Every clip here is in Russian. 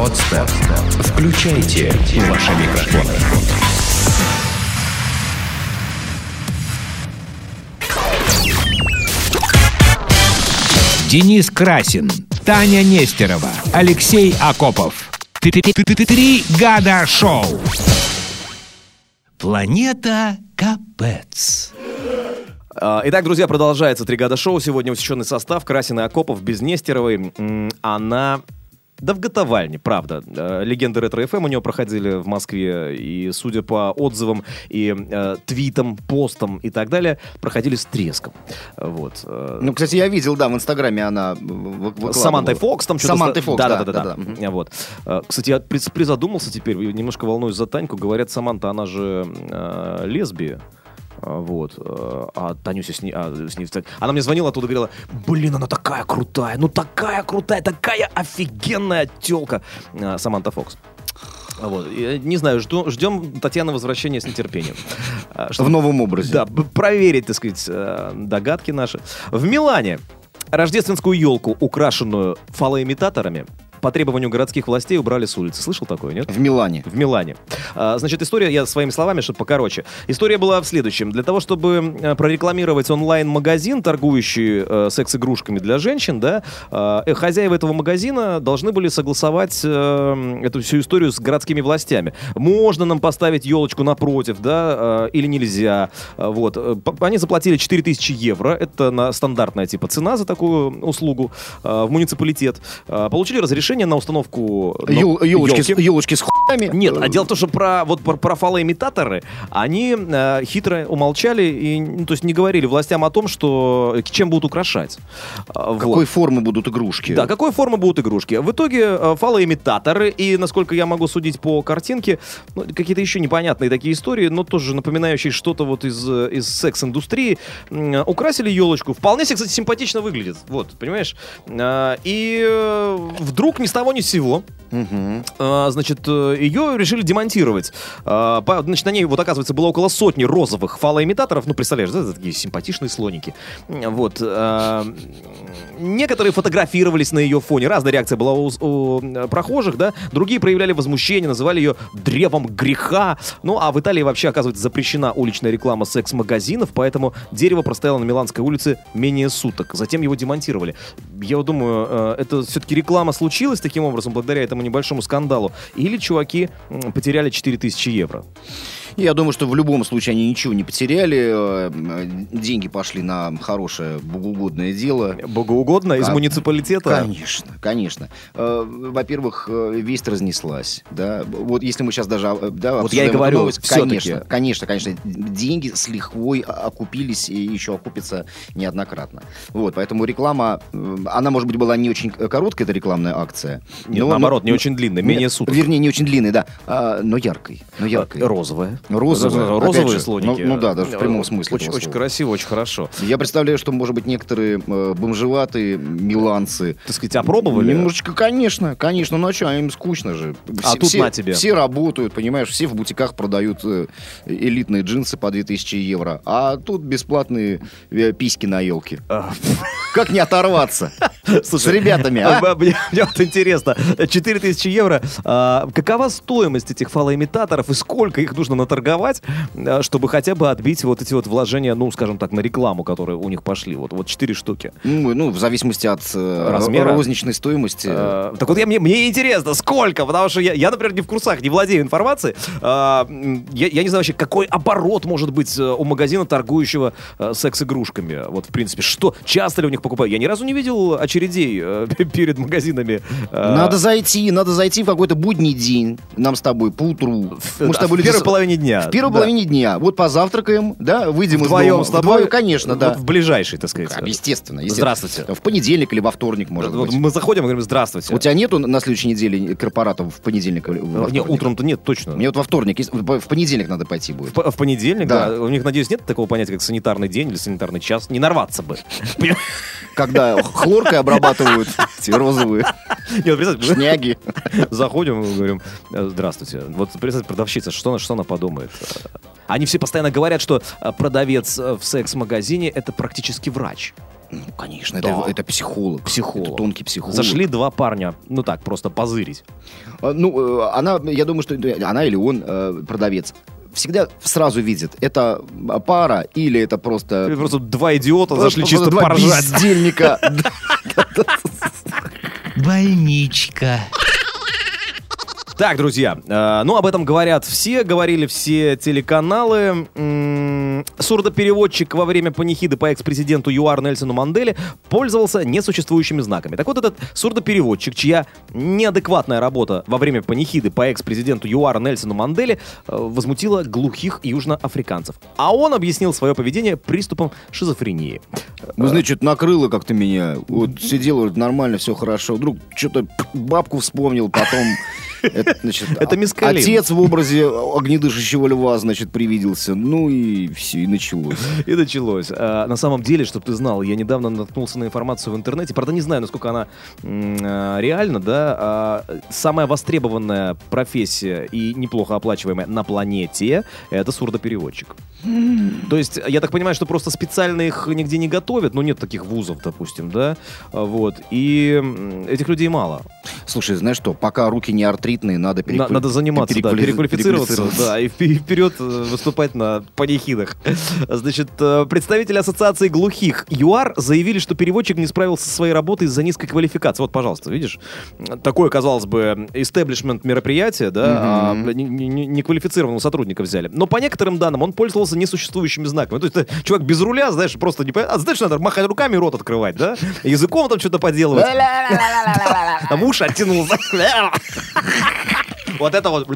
Подстер. Включайте ваши микрофоны. Денис Красин, Таня Нестерова, Алексей Акопов. Три года шоу. Планета Капец. А, Итак, друзья, продолжается «Три года шоу». Сегодня усеченный состав. Красин и Акопов без Нестеровой. Она... Да в готовальне, правда. Э, Легенды ретро ФМ у нее проходили в Москве, и, судя по отзывам и э, твитам, постам и так далее, проходили с треском. Вот. э, Ну, кстати, я видел, да, в Инстаграме она вы- выкладывала. с Самантой Фокс там что-то... Самантой Фокс, да, да, да, да, да. да. Мгм. Вот. Э, Кстати, я призадумался теперь, немножко волнуюсь за Таньку. Говорят, Саманта, она же э, лесбия. А, Вот. э, А Танюся с ней, а, с ней. Она мне звонила оттуда, говорила, блин, она такая крутая, ну такая крутая, такая офигенная телка. Саманта Фокс. Вот. И, Не знаю, жду- ждем Татьяны возвращения с нетерпением. А, В чтобы- новом образе. да, проверить, так сказать, э, догадки наши. В Милане рождественскую елку, украшенную фалоимитаторами, по требованию городских властей убрали с улицы. Слышал такое, нет? В Милане. В Милане. А, Значит, история, я своими словами, чтобы покороче. История была в следующем. Для того, чтобы э, прорекламировать онлайн-магазин, торгующий э, секс-игрушками для женщин, да, э, хозяева этого магазина должны были согласовать э, эту всю историю с городскими властями. Можно нам поставить елочку напротив, да, э, или нельзя. Вот. Они заплатили 4000 евро. Это на стандартная типа цена за такую услугу э, в муниципалитет. Э, Получили разрешение на установку ну, Ел- елочки, с- елочки с хуями. Нет, а дело в том, что про вот про, про фалоимитаторы они э, хитро умолчали и, ну, то есть не говорили властям о том, что э, чем будут украшать. Вот. Какой формы будут игрушки? Да, какой формы будут игрушки? В итоге э, фалоимитаторы и, насколько я могу судить по картинке, ну, какие-то еще непонятные такие истории, но тоже напоминающие что-то вот из, э, из секс-индустрии, украсили елочку. Вполне себе, кстати, симпатично выглядит. Вот, понимаешь? И э, вдруг ни с того ни с сего Мгм. а, значит, э, ее решили демонтировать. А, по- Значит, на ней, вот, оказывается, было около сотни розовых фалоимитаторов. Ну, представляешь, да, такие симпатичные слоники. Вот. а, Некоторые фотографировались на ее фоне. Разная реакция была у, у, э, прохожих, да. Другие проявляли возмущение, называли ее древом греха. Ну, а в Италии вообще, оказывается, запрещена уличная реклама секс-магазинов, поэтому дерево простояло на Миланской улице менее суток. Затем его демонтировали. Я вот думаю, это все-таки реклама случилась таким образом, благодаря этому небольшому скандалу, или чуваки потеряли 4000 евро. Я думаю, что в любом случае они ничего не потеряли. э, Деньги пошли на хорошее, богоугодное дело. Богоугодно из Кон- муниципалитета. Конечно, конечно. Э, Во-первых, э, весть разнеслась, да. Вот если мы сейчас даже, да, Вот я и говорю, новость, конечно, конечно, конечно, деньги с лихвой окупились и еще окупятся неоднократно. Вот, поэтому реклама, она, может быть, была не очень короткая, эта рекламная акция. Нет, но- наоборот, не но- очень длинная, менее суток. Вернее, не очень длинной, да, а, но яркой, но яркой. Розовая. Опять Розовые же. слоники. Ну- ну да, даже в прямом смысле Очень, очень красиво, очень хорошо. Я представляю, что, может быть, некоторые э, бомжеватые миланцы Так сказать, опробовали? Немножечко, конечно, конечно. Ну а что, им скучно же. А тут все, на тебе. Все работают, понимаешь, все в бутиках продают э, элитные джинсы по 2000 евро, а тут бесплатные э, письки на елке. А, Как не оторваться? С ребятами, а, а? Мне, мне вот интересно, 4000 евро, а, какова стоимость этих фалоимитаторов и сколько их нужно наторговать, а, чтобы хотя бы отбить вот эти вот вложения, ну, скажем так, на рекламу, которые у них пошли, вот, вот 4 штуки. Ну, ну, в зависимости от э, Размера? розничной стоимости. А, так вот я, мне, мне интересно, сколько, потому что я, я, например, не в курсах, не владею информацией. М, я, я не знаю вообще, какой оборот может быть э, у магазина, торгующего э, секс-игрушками. Вот, в принципе, что, часто ли у них покупают? Я ни разу не видел очередей э, перед магазинами. э, Надо зайти, надо зайти в какой-то будний день нам с тобой по утру. Мы с тобой в люди первой половине дня. В первой да. половине дня. Вот позавтракаем, да, выйдем Вдвоем из с дома. тобой. Вдвоем, конечно, да. Вот в ближайший, так сказать. А, Естественно, естественно. Здравствуйте. В понедельник или во вторник, может Вот быть. мы заходим и говорим, здравствуйте. У тебя нету на следующей неделе корпоратов в понедельник или во Не, вторник? утром-то нет, точно. Мне вот во вторник, в понедельник надо пойти будет. В, в понедельник, да. Да. У них, надеюсь, нет такого понятия, как санитарный день или санитарный час. Не нарваться бы. Когда хлоркой обрабатывают эти розовые Нет, шняги. Заходим и говорим, «Э, здравствуйте. Вот представьте, продавщица, что она, что подумает? Они все постоянно говорят, что э, продавец э, в секс-магазине это практически врач. Ну, конечно, Да. это, это психолог. Психолог. Это тонкий психолог. Зашли два парня, ну так, просто позырить. А, Ну, э, она, я думаю, что она или он, продавец, всегда сразу видит, это пара или это просто... Просто два идиота зашли просто чисто два поржать. бездельника. Больничка. Так, друзья, э, ну об этом говорят все, говорили все телеканалы. Сурдопереводчик во время панихиды по экс-президенту ЮАР Нельсону Манделе пользовался несуществующими знаками. Так вот, этот сурдопереводчик, чья неадекватная работа во время панихиды по экс-президенту ЮАР Нельсону Манделе э, возмутила глухих южноафриканцев. А он объяснил свое поведение приступом шизофрении. Ну, значит, накрыло как-то меня. Вот сидел, говорит, нормально, все хорошо. Вдруг что-то бабку вспомнил, потом... Это, значит, Это а- мискалин. Отец в образе огнедышащего льва, значит, привиделся. Ну и все, и началось. И началось. А, на самом деле, чтобы ты знал, я недавно наткнулся на информацию в интернете. Правда, не знаю, насколько она а, реальна, да. а, самая востребованная профессия и неплохо оплачиваемая на планете это сурдопереводчик. То есть, я так понимаю, что просто специально их нигде не готовят, ну нет таких вузов, допустим, да, вот, и этих людей мало. Слушай, знаешь что, пока руки не артритные, надо На- переквали- Надо заниматься, да, переквали- переквалифицироваться, переквалифицироваться. да, и впе- вперед э, выступать на панихидах. Значит, э, представители Ассоциации глухих ЮАР заявили, что переводчик не справился со своей работой из-за низкой квалификации. Вот, пожалуйста, видишь, такое, казалось бы, истеблишмент мероприятия, да, а не- не- неквалифицированного сотрудника взяли. Но по некоторым данным он пользовался несуществующими знаками. То есть, это чувак без руля, знаешь, просто не понятно. А знаешь, надо махать руками рот открывать, да? Языком там что-то поделывать. Там уши оттянул. Вот это вот.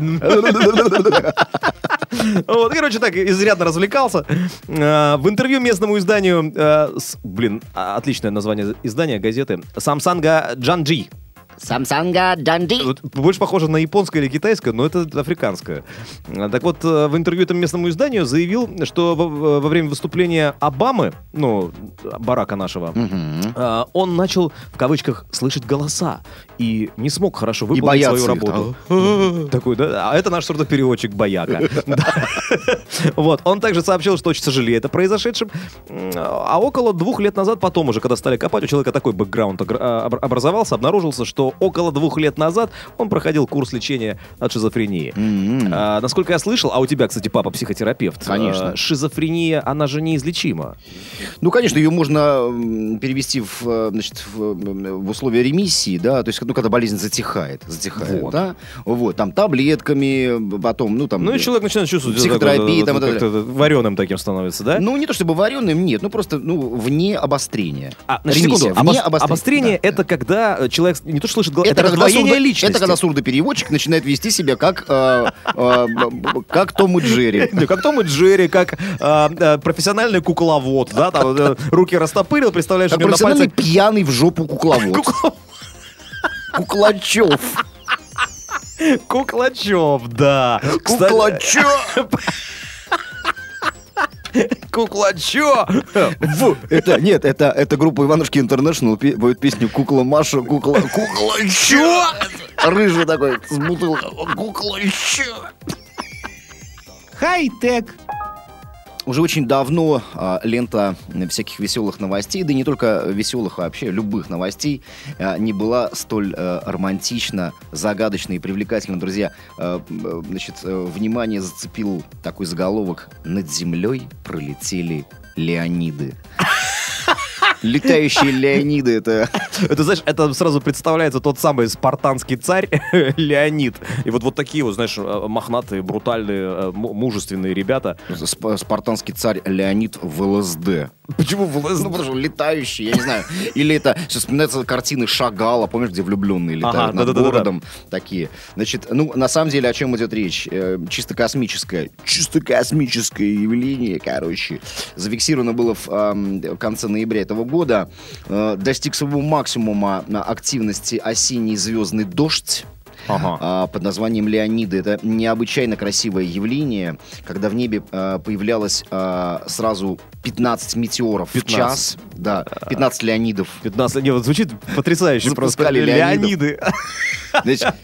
Вот, короче, так изрядно развлекался. Э, В интервью местному изданию, э, блин, а- отличное название издания, газеты, Самсанга Джанджи. Самсанга Данди. Больше похоже на японское или китайское, но это африканское. А, Так вот, э, в интервью этому местному изданию заявил, что во, во время выступления Обамы, ну, Барака нашего, э, он начал, в кавычках, слышать голоса и не смог хорошо выполнить свою их, работу. Такой, да? А это наш сурдопереводчик Бояка. Да. Вот. Он также сообщил, что очень сожалеет о произошедшем. А около двух лет назад, потом уже, когда стали копать, у человека такой бэкграунд а, обр- образовался, обнаружился, что около двух лет назад он проходил курс лечения от шизофрении. М-м. А, насколько я слышал, а у тебя, кстати, папа психотерапевт. Конечно. а, шизофрения, она же неизлечима. Ну, конечно, ее можно перевести в, э, значит, в, в условия ремиссии, да, то есть, ну, когда болезнь затихает, затихает, Вот. да, вот, там таблетками, потом, ну, там... Ну и человек начинает чувствовать там, такой, и так как-то вареным таким становится, да? Ну, не то чтобы вареным, нет, ну, просто, ну, вне обострения. А, значит, секунду. вне Обос- обострения. обострение Да, это да. когда э, человек не то что слышит голос, это, Это, раздвоение сурдо- личности. это когда сурдопереводчик начинает вести себя как, э, э, как Том и Джерри. Как Том и Джерри, как профессиональный кукловод, да, там э, руки растопырил, представляешь, Как профессиональный пьяный в жопу кукловод. Куклачев. Куклачев, да. Куклачев. Куклачев. В. Это, нет, это, это группа Иванушки Интернешнл поет песню «Кукла Маша, кукла, кукла чё?» Рыжий такой, с бутылкой. Кукла чё? Хай-тек. Уже очень давно а, лента всяких веселых новостей, да и не только веселых, а вообще любых новостей, а, не была столь а, романтична, загадочна и привлекательна. Друзья, а, м, значит, э, внимание зацепил такой заголовок «Над землей пролетели Леониды». Летающие Леониды, это... Это, знаешь, это сразу представляется тот самый спартанский царь Леонид. И вот, вот такие вот, знаешь, э, мохнатые, брутальные, э, му- мужественные ребята. сп- Спартанский царь Леонид в ЛСД. Почему в Ну, потому что летающий, я не знаю. Или это, сейчас вспоминаются картины Шагала, помнишь, где влюбленные летают Ага, над да-да-да-да. городом. Такие. Значит, ну, на самом деле, о чем идет речь? Э, чисто космическое, чисто космическое явление, короче. Зафиксировано было в ам, в конце ноября этого года. Э, достиг своего максимума на активности осенний звездный дождь. Ага. а, под названием Леониды. Это необычайно красивое явление, когда в небе а, появлялось а, сразу 15 метеоров 15. в час. Да, 15 Леонидов. 15, не, вот звучит потрясающе просто. Запускали Леонидов. Леониды. Значит,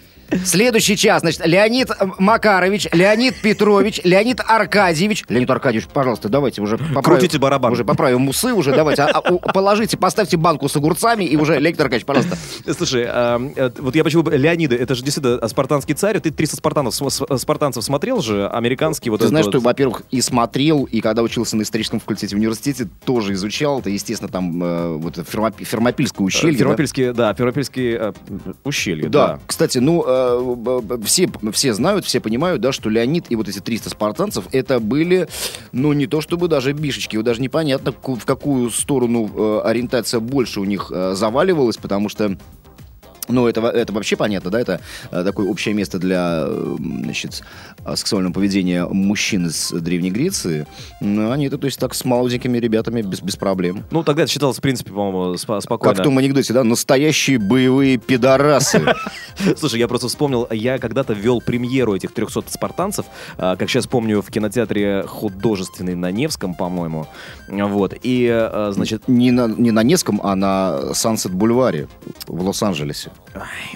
Следующий час, значит, Леонид Макарович, Леонид Петрович, Леонид Аркадьевич. Леонид Аркадьевич, пожалуйста, давайте уже поправим. Крутите барабан. Уже поправим усы уже, давайте. А, а, положите, поставьте банку с огурцами и уже, Леонид Аркадьевич, пожалуйста. Слушай, а, э, вот я почему... Леонида, это же действительно спартанский царь. Ты 300 спартанцев, см- с- спартанцев смотрел же? Американский вот Ты знаешь, вот. что, во-первых, и смотрел, и когда учился на историческом факультете в университете, тоже изучал. Это, естественно, там э, вот Фермопильское ущелье. да? Фермопильские, да, Фермопильские э, ущелья, Да. да. Кстати, ну, э, все, все знают, все понимают, да, что Леонид и вот эти 300 спартанцев, это были, ну, не то чтобы даже бишечки, вот даже непонятно, в какую сторону э, ориентация больше у них э, заваливалась, потому что ну, это, это вообще понятно, да, это э, такое общее место для, э, значит, э, сексуального поведения мужчин из Древней Греции. Ну, они это, то есть, так с молоденькими ребятами без, без проблем. Ну, тогда это считалось, в принципе, по-моему, Как спокойно. в том анекдоте, да, настоящие боевые пидорасы. Слушай, я просто вспомнил, я когда-то вел премьеру этих 300 спартанцев, а, как сейчас помню, в кинотеатре художественный на Невском, по-моему. Вот. И, значит, Не на, не на Невском, а на Сансет Бульваре в Лос-Анджелесе.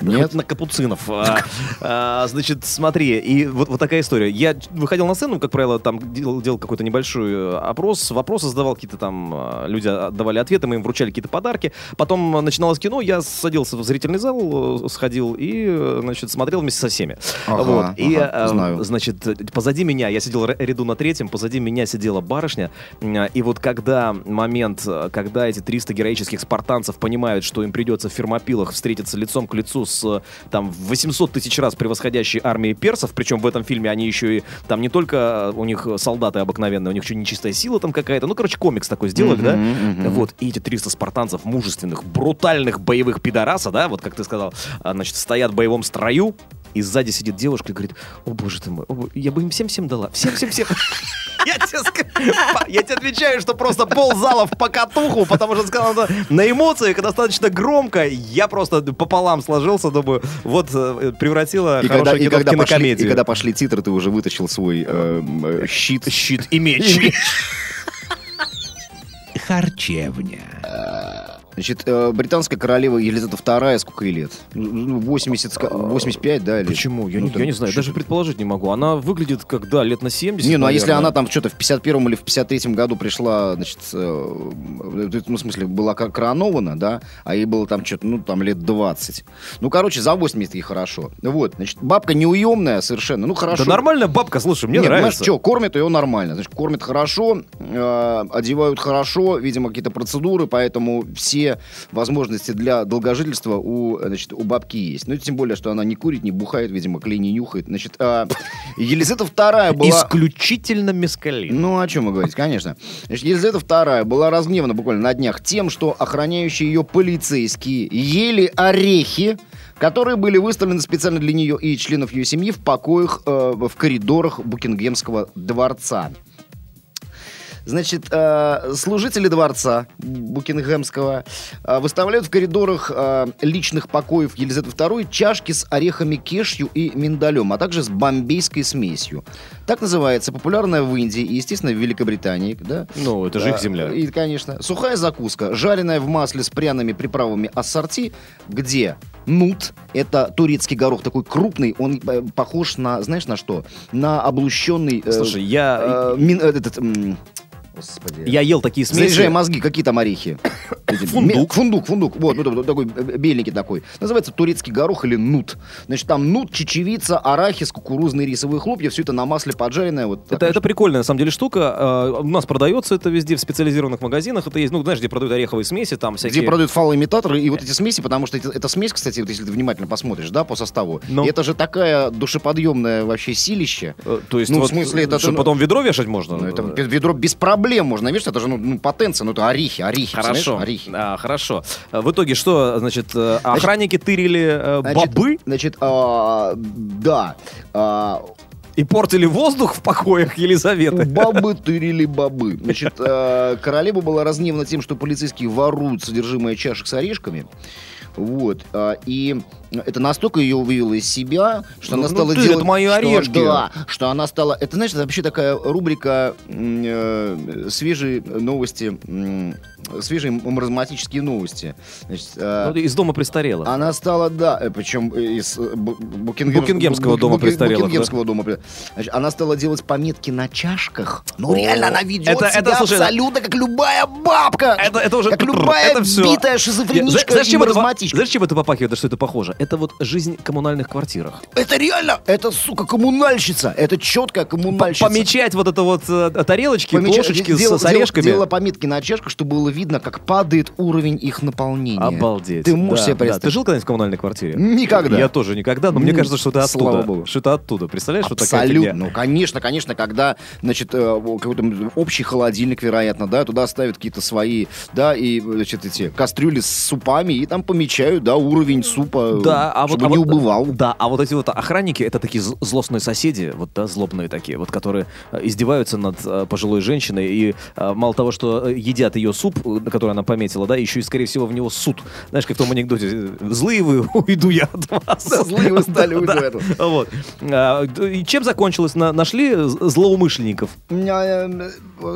Нет? Хоть на Капуцинов. А, а, значит, смотри, и вот, вот такая история. Я выходил на сцену, как правило, там делал, делал какой-то небольшой э, опрос, вопросы задавал какие-то там, а, люди отдавали ответы, мы им вручали какие-то подарки. Потом начиналось кино, я садился в зрительный зал, э, сходил и, э, значит, смотрел вместе со всеми. Ага, вот. И, ага, э, знаю. значит, позади меня, я сидел ряду на третьем, позади меня сидела барышня, и вот когда момент, э, когда эти 300 героических спартанцев понимают, что им придется в Фермопилах встретиться лицом к лицу с там в 800 тысяч раз превосходящей армией персов, причем в этом фильме они еще и там не только у них солдаты обыкновенные, у них еще нечистая сила там какая-то, ну, короче, комикс такой сделали, да? Вот, и эти 300 спартанцев, мужественных, брутальных боевых пидораса, да, вот как ты сказал, а, значит, стоят в боевом строю, и сзади сидит девушка и говорит, о боже ты мой, о бо- я бы им всем-всем дала, всем-всем-всем. Я тебе, отвечаю, что просто пол зала в покатуху, потому что сказал на эмоциях, достаточно громко. Я просто пополам сложился, думаю, вот э, превратила И когда, хорошее и, кино в когда пошли, и когда пошли титры, ты уже вытащил свой э, э, щит. Щит и меч. Харчевня. Значит, э, британская королева Елизавета II, сколько ей лет? Ну, 80, ска- 85, да? Или... Почему? Я, Ну, не, там я не знаю, даже предположить не могу. Она выглядит как, да, лет на 70. Не, ну а если наверное. она там что-то в 51-м или в 53-м году пришла, значит, э, ну, в смысле, была ко- коронована, да, а ей было там что-то, ну, там лет 20. Ну, короче, за 80 ей хорошо. Вот, значит, бабка неуемная совершенно, ну, хорошо. Да нормальная бабка, слушай, мне Нет, нравится. что, кормят ее нормально. Значит, кормят хорошо, э, одевают хорошо, видимо, какие-то процедуры, поэтому все возможности для долгожительства у, значит, у бабки есть. Ну, тем более, что она не курит, не бухает, видимо, клей не нюхает. Значит, а, Елизавета II была... Исключительно мескалин. Ну, о чем вы говорите, конечно. Значит, Елизавета II была разгневана буквально на днях тем, что охраняющие ее полицейские ели орехи, которые были выставлены специально для нее и членов ее семьи в покоях э, в коридорах Букингемского дворца. Значит, э, служители дворца Букингемского э, выставляют в коридорах э, личных покоев Елизаветы II чашки с орехами кешью и миндалем, а также с бомбейской смесью. Так называется популярная в Индии и, естественно, в Великобритании. Да? Ну, это же их земля. И, конечно, сухая закуска, жареная в масле с пряными приправами ассорти, где нут, это турецкий горох такой крупный, он э, похож на, знаешь, на что? На облущенный... э, Слушай, я, э, мин- э, этот, Господи. я ел такие смеси. Заряжай мозги, какие там орехи? Эти, Фундук. Фундук, фундук. Вот, вот, вот такой э, беленький такой. Называется турецкий горох или нут. Значит, там нут, чечевица, арахис, кукурузные рисовые хлопья. Все это на масле поджаренное. Вот Это, это прикольная, на самом деле, штука. Э, У нас продается это везде в специализированных магазинах. Это есть, ну, знаешь, где продают ореховые смеси, там всякие... Где продают фалоимитаторы и вот эти смеси, потому что это, эта смесь, кстати, вот если ты внимательно посмотришь, да, по составу, Ну. это же такая душеподъемное вообще силище. Э, То есть, Ну, в вот, смысле, это что, же- потом ведро вешать можно? Ну, это ведро без проблем можно вешать, это же ну, ну, потенция, ну это орехи, орехи, Хорошо. орехи. А, хорошо. А, В итоге что, значит, э, охранники тырили э, Значит, бобы Значит, а, да, а, и портили воздух в покоях Елизаветы? Бабы тырили бобы. Значит, э, королева была разгневана тем, что полицейские воруют содержимое чашек с орешками. Вот. а, И это настолько ее вывело из себя, что Ну, она ну стала ты, делать... это мои что-. Да, что она стала... Это, знаешь, это вообще такая рубрика э, свежие новости, м, свежие маразматические новости. Значит, а, Ну, из дома престарелых. она стала, да, э, причем э, из э, бу- Букингем- Букингемского Бу- дома престарелых, Букингемского дома. пре- Значит, она стала делать пометки на чашках. Ну, О, реально, она ведет это- себя это, слушай, абсолютно как любая бабка. Это, это уже... Как любая это всё. битая шизофреничка знаешь, чем это, знаешь, чем это попахивает, что это похоже? Это вот жизнь в коммунальных квартирах. Это реально, это, сука, коммунальщица. Это четкая коммунальщица. Помечать вот это вот э, тарелочки, Помеча- плошечки с- дел- с, дел- орешками. Делала пометки на чашках, чтобы было видно, как падает уровень их наполнения. Обалдеть. Ты можешь Да, себе да. представить? Ты жил когда-нибудь в коммунальной квартире? Никогда. Я тоже никогда, но мне Ну, кажется, что это оттуда. слава богу. Что это оттуда. Представляешь, что такая Абсолютно. фигня? Ну, конечно, конечно, когда, значит, э, какой-то общий холодильник, вероятно, да, туда ставят какие-то свои, да, и, значит, эти кастрюли с супами, и там помечают, да, уровень супа, Да, а вот, чтобы а не вот- убывал. Да, а вот эти вот охранники, это такие злостные соседи, вот, да, злобные такие, вот, которые э, издеваются над э, пожилой женщиной и э, мало того, что э, едят ее суп, э, который она пометила, да, еще и, скорее всего, в него суд. Знаешь, как в том анекдоте, э, злые вы, уйду я от вас. Да, злые вы стали, уйду Да, я от вас. Вот. А, и чем закончилось? На- нашли злоумышленников? Э, э,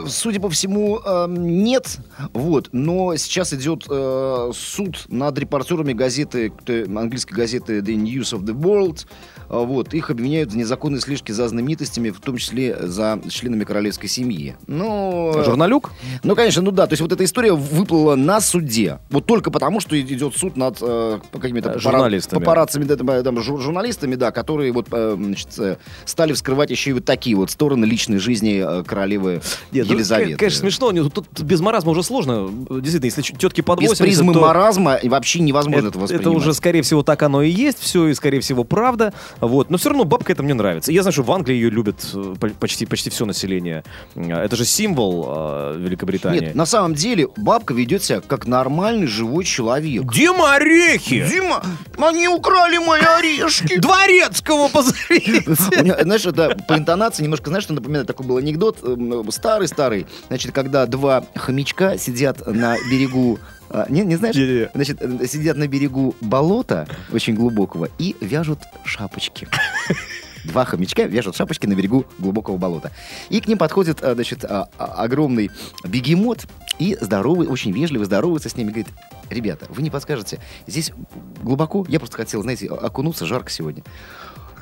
Судя по всему, э, нет. Вот. Но сейчас идет э, суд над репортерами газеты, э, английской газеты The News of the World. А, Вот. Их обвиняют в незаконной слежке за знаменитостями, в том числе за членами королевской семьи. Ну, э, Журналюк? ну, конечно, ну да. То есть вот эта история выплыла на суде. Вот только потому, что идет суд над э, какими-то папара- журналистами. папараццами, да, там, э, там, жур- журналистами, да, которые вот, э, значит, э, стали вскрывать еще и вот такие вот стороны личной жизни королевы Нет, ну, Елизаветы. к- конечно, смешно. Тут, тут без маразма уже сложно. Действительно, если тетки под Без 80, призмы то маразма вообще невозможно это, это, воспринимать. это уже, скорее всего, так оно и есть. Все, и, скорее всего, правда. Вот. Но все равно бабка это мне нравится. Я знаю, что в Англии ее любят э, по- почти, почти все население. Э, Это же символ э, Великобритании. Нет, на самом деле бабка ведет себя как нормальный живой человек. Дима Орехи! Дима, они украли мои орешки! Дворецкого позови! У меня, знаешь, это по интонации немножко, знаешь, что напоминает? Такой был анекдот, эм, старый-старый. Значит, когда два хомячка сидят на берегу а, не, не знаешь? Не-не. Значит, э, сидят на берегу болота очень глубокого и вяжут шапочки. Два хомячка вяжут шапочки на берегу глубокого болота. И к ним подходит, а, значит, а, а, огромный бегемот и здоровый, очень вежливо здоровается с ними. Говорит, ребята, вы не подскажете, здесь глубоко? Я просто хотел, знаете, окунуться, жарко сегодня.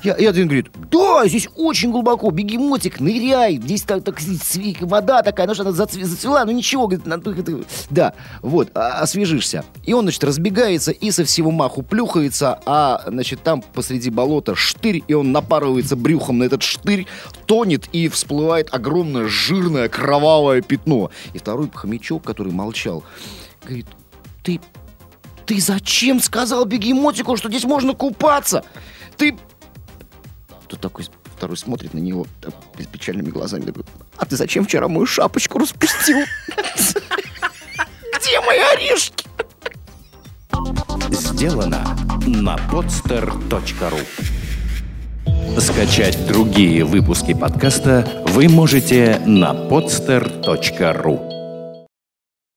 Я, и один говорит, да, здесь очень глубоко, бегемотик, ныряй, здесь так, так вода такая, ну что она зацве- зацвела, ну ничего, говорит, это- да, вот, а- освежишься. И он, значит, разбегается и со всего маху плюхается, а, значит, там посреди болота штырь, и он напарывается брюхом на этот штырь, тонет и всплывает огромное жирное кровавое пятно. И второй хомячок, который молчал, говорит, ты, ты зачем сказал бегемотику, что здесь можно купаться? Ты Тут такой второй смотрит на него так, с печальными глазами. Такой, а ты зачем вчера мою шапочку распустил? Где мои орешки? Сделано на podster.ru Скачать другие выпуски подкаста вы можете на podster.ru